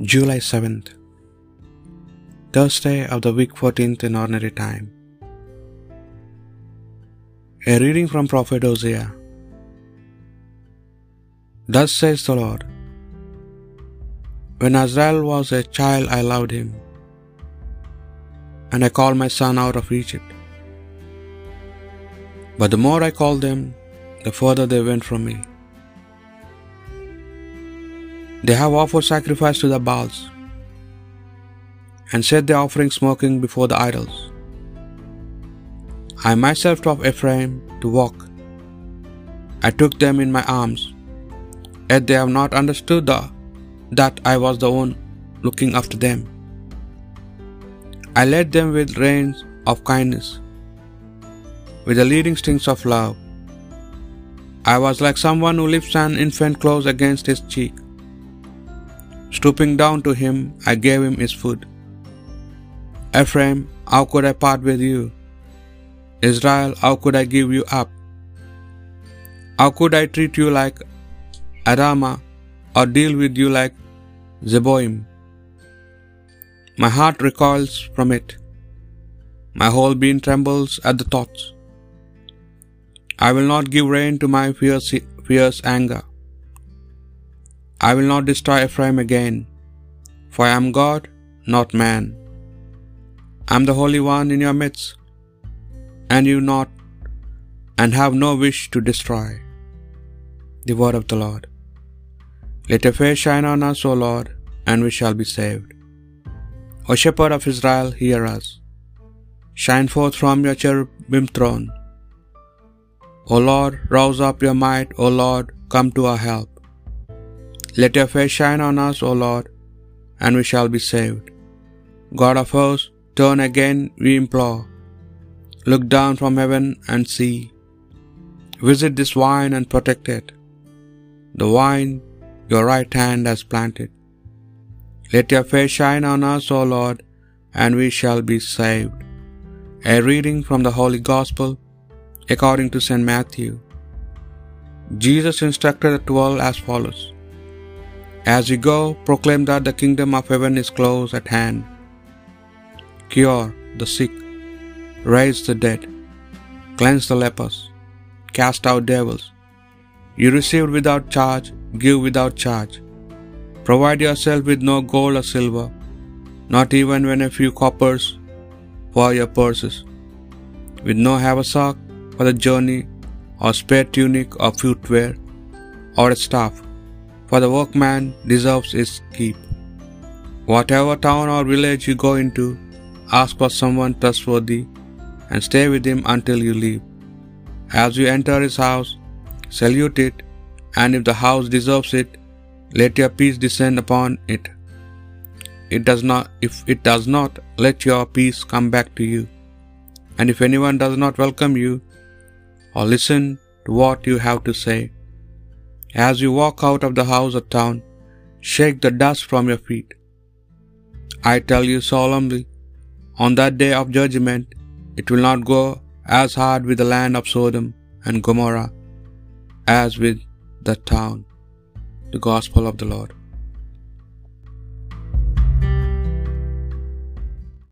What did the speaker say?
July 7th, Thursday of the week 14th in ordinary time. A reading from Prophet Hosea. Thus says the Lord When Israel was a child, I loved him, and I called my son out of Egypt. But the more I called them, the further they went from me. They have offered sacrifice to the Baals and set their offering smoking before the idols. I myself taught Ephraim to walk. I took them in my arms, yet they have not understood the, that I was the one looking after them. I led them with reins of kindness, with the leading strings of love. I was like someone who lifts an infant close against his cheek. Stooping down to him, I gave him his food. Ephraim, how could I part with you? Israel, how could I give you up? How could I treat you like Adama or deal with you like Zeboim? My heart recoils from it. My whole being trembles at the thoughts. I will not give rein to my fierce, fierce anger. I will not destroy Ephraim again, for I am God, not man. I am the Holy One in your midst, and you not, and have no wish to destroy. The word of the Lord. Let your face shine on us, O Lord, and we shall be saved. O Shepherd of Israel, hear us. Shine forth from your cherubim throne. O Lord, rouse up your might, O Lord, come to our help. Let your face shine on us, O Lord, and we shall be saved. God of hosts, turn again, we implore. Look down from heaven and see. Visit this vine and protect it. The vine your right hand has planted. Let your face shine on us, O Lord, and we shall be saved. A reading from the Holy Gospel according to St. Matthew. Jesus instructed the twelve as follows As you go, proclaim that the kingdom of heaven is close at hand. Cure the sick, raise the dead, cleanse the lepers, cast out devils. You received without charge, give without charge. Provide yourself with no gold or silver, not even when a few coppers for your purses, with no haversack for the journey, or spare tunic or footwear, or a staff, for the workman deserves his keep. Whatever town or village you go into, ask for someone trustworthy, and stay with him until you leave. As you enter his house, salute it, and if the house deserves it, let your peace descend upon it. It does not, if it does not, let your peace come back to you. And if anyone does not welcome you, or listen to what you have to say, as you walk out of the house or town, shake the dust from your feet. I tell you solemnly, on that day of judgment, it will not go as hard with the land of Sodom and Gomorrah as with the town. The Gospel of the Lord.